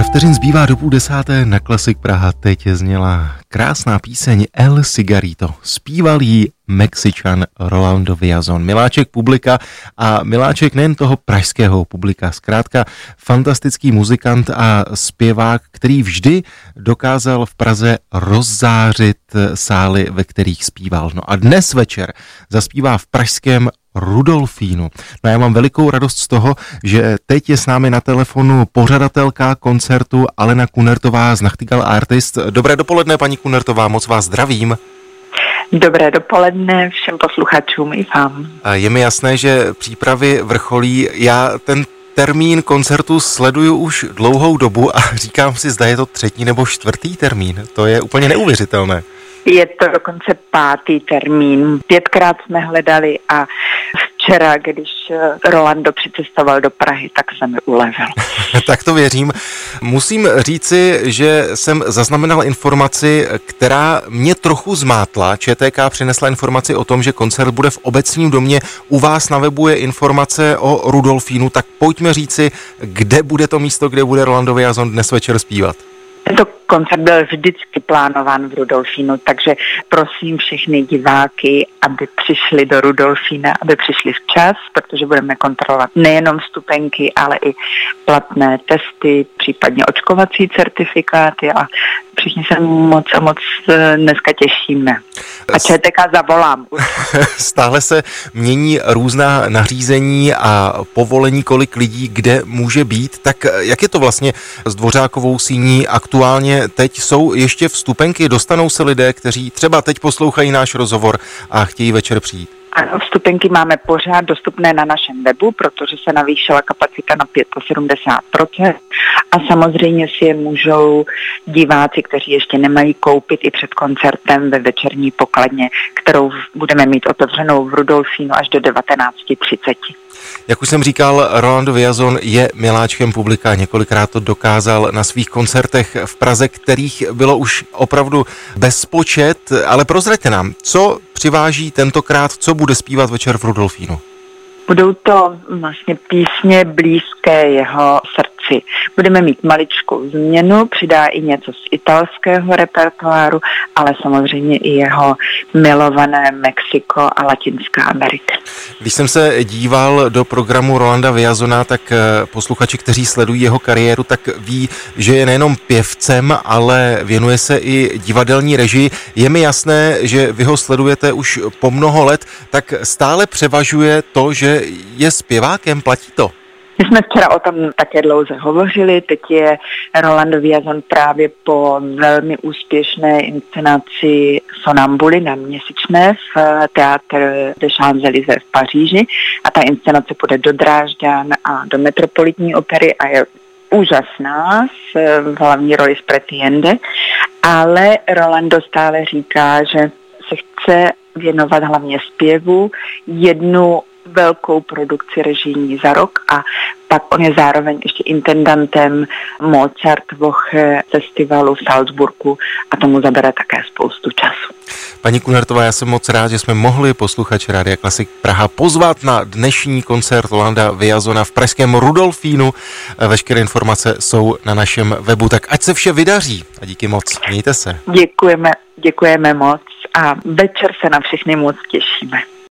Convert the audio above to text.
Pár vteřin zbývá do půl desáté na Klasik Praha. Teď zněla krásná píseň El Cigarito. Zpíval jí Mexičan Rolando Viazon. Miláček publika a miláček nejen toho pražského publika. Zkrátka fantastický muzikant a zpěvák, který vždy dokázal v Praze rozzářit sály, ve kterých zpíval. No a dnes večer zaspívá v pražském Rudolfínu. No já mám velikou radost z toho, že teď je s námi na telefonu pořadatelka koncertu Alena Kunertová z Nachtigal Artist. Dobré dopoledne, paní Kunertová, moc vás zdravím. Dobré dopoledne všem posluchačům i vám. Je mi jasné, že přípravy vrcholí. Já ten termín koncertu sleduju už dlouhou dobu a říkám si, zda je to třetí nebo čtvrtý termín. To je úplně neuvěřitelné. Je to dokonce pátý termín. Pětkrát jsme hledali a včera, když Rolando přicestoval do Prahy, tak se mi ulevil. tak to věřím. Musím říci, že jsem zaznamenal informaci, která mě trochu zmátla. ČTK přinesla informaci o tom, že koncert bude v obecním domě. U vás na webu je informace o Rudolfínu, tak pojďme říci, kde bude to místo, kde bude Rolando Viazon dnes večer zpívat. Tento koncert byl vždycky plánován v Rudolfínu, takže prosím všechny diváky, aby přišli do Rudolfína, aby přišli včas, protože budeme kontrolovat nejenom vstupenky, ale i platné testy, případně očkovací certifikáty a všichni se moc a moc eh, dneska těšíme. A ČTK zavolám. Stále se mění různá nařízení a povolení, kolik lidí kde může být. Tak eh, jak je to vlastně s Dvořákovou síní aktuálně? Teď jsou ještě vstupenky, dostanou se lidé, kteří třeba teď poslouchají náš rozhovor a chtějí večer přijít. Ano, vstupenky máme pořád dostupné na našem webu, protože se navýšila kapacita na 75%. A samozřejmě si je můžou diváci, kteří ještě nemají koupit i před koncertem ve večerní pokladně, kterou budeme mít otevřenou v Rudolfínu až do 19.30. Jak už jsem říkal, Rolando Viazon je miláčkem publika, několikrát to dokázal na svých koncertech v Praze, kterých bylo už opravdu bezpočet, ale prozraďte nám, co přiváží tentokrát, co bude zpívat večer v Rudolfínu? Budou to vlastně písně blízké jeho srdci. Budeme mít maličkou změnu, přidá i něco z italského repertoáru, ale samozřejmě i jeho milované Mexiko a Latinská Amerika. Když jsem se díval do programu Rolanda Viazona, tak eh, posluchači, kteří sledují jeho kariéru, tak ví, že je nejenom pěvcem, ale věnuje se i divadelní režii. Je mi jasné, že vy ho sledujete už po mnoho let, tak stále převažuje to, že je zpěvákem, platí to? My jsme včera o tom také dlouze hovořili, teď je Rolando Viazon právě po velmi úspěšné inscenaci Sonambuly na měsíčné v Teatr de Champs-Élysées v Paříži a ta inscenace půjde do Drážďan a do Metropolitní opery a je úžasná v hlavní roli z Pretiende, ale Rolando stále říká, že se chce věnovat hlavně zpěvu. Jednu velkou produkci režijní za rok a pak on je zároveň ještě intendantem Mozart Woche festivalu v Salzburgu a tomu zabere také spoustu času. Paní Kunertová, já jsem moc rád, že jsme mohli posluchače Rádia Klasik Praha pozvat na dnešní koncert Landa Vyazona v pražském Rudolfínu. Veškeré informace jsou na našem webu, tak ať se vše vydaří a díky moc. Mějte se. Děkujeme, děkujeme moc a večer se na všechny moc těšíme.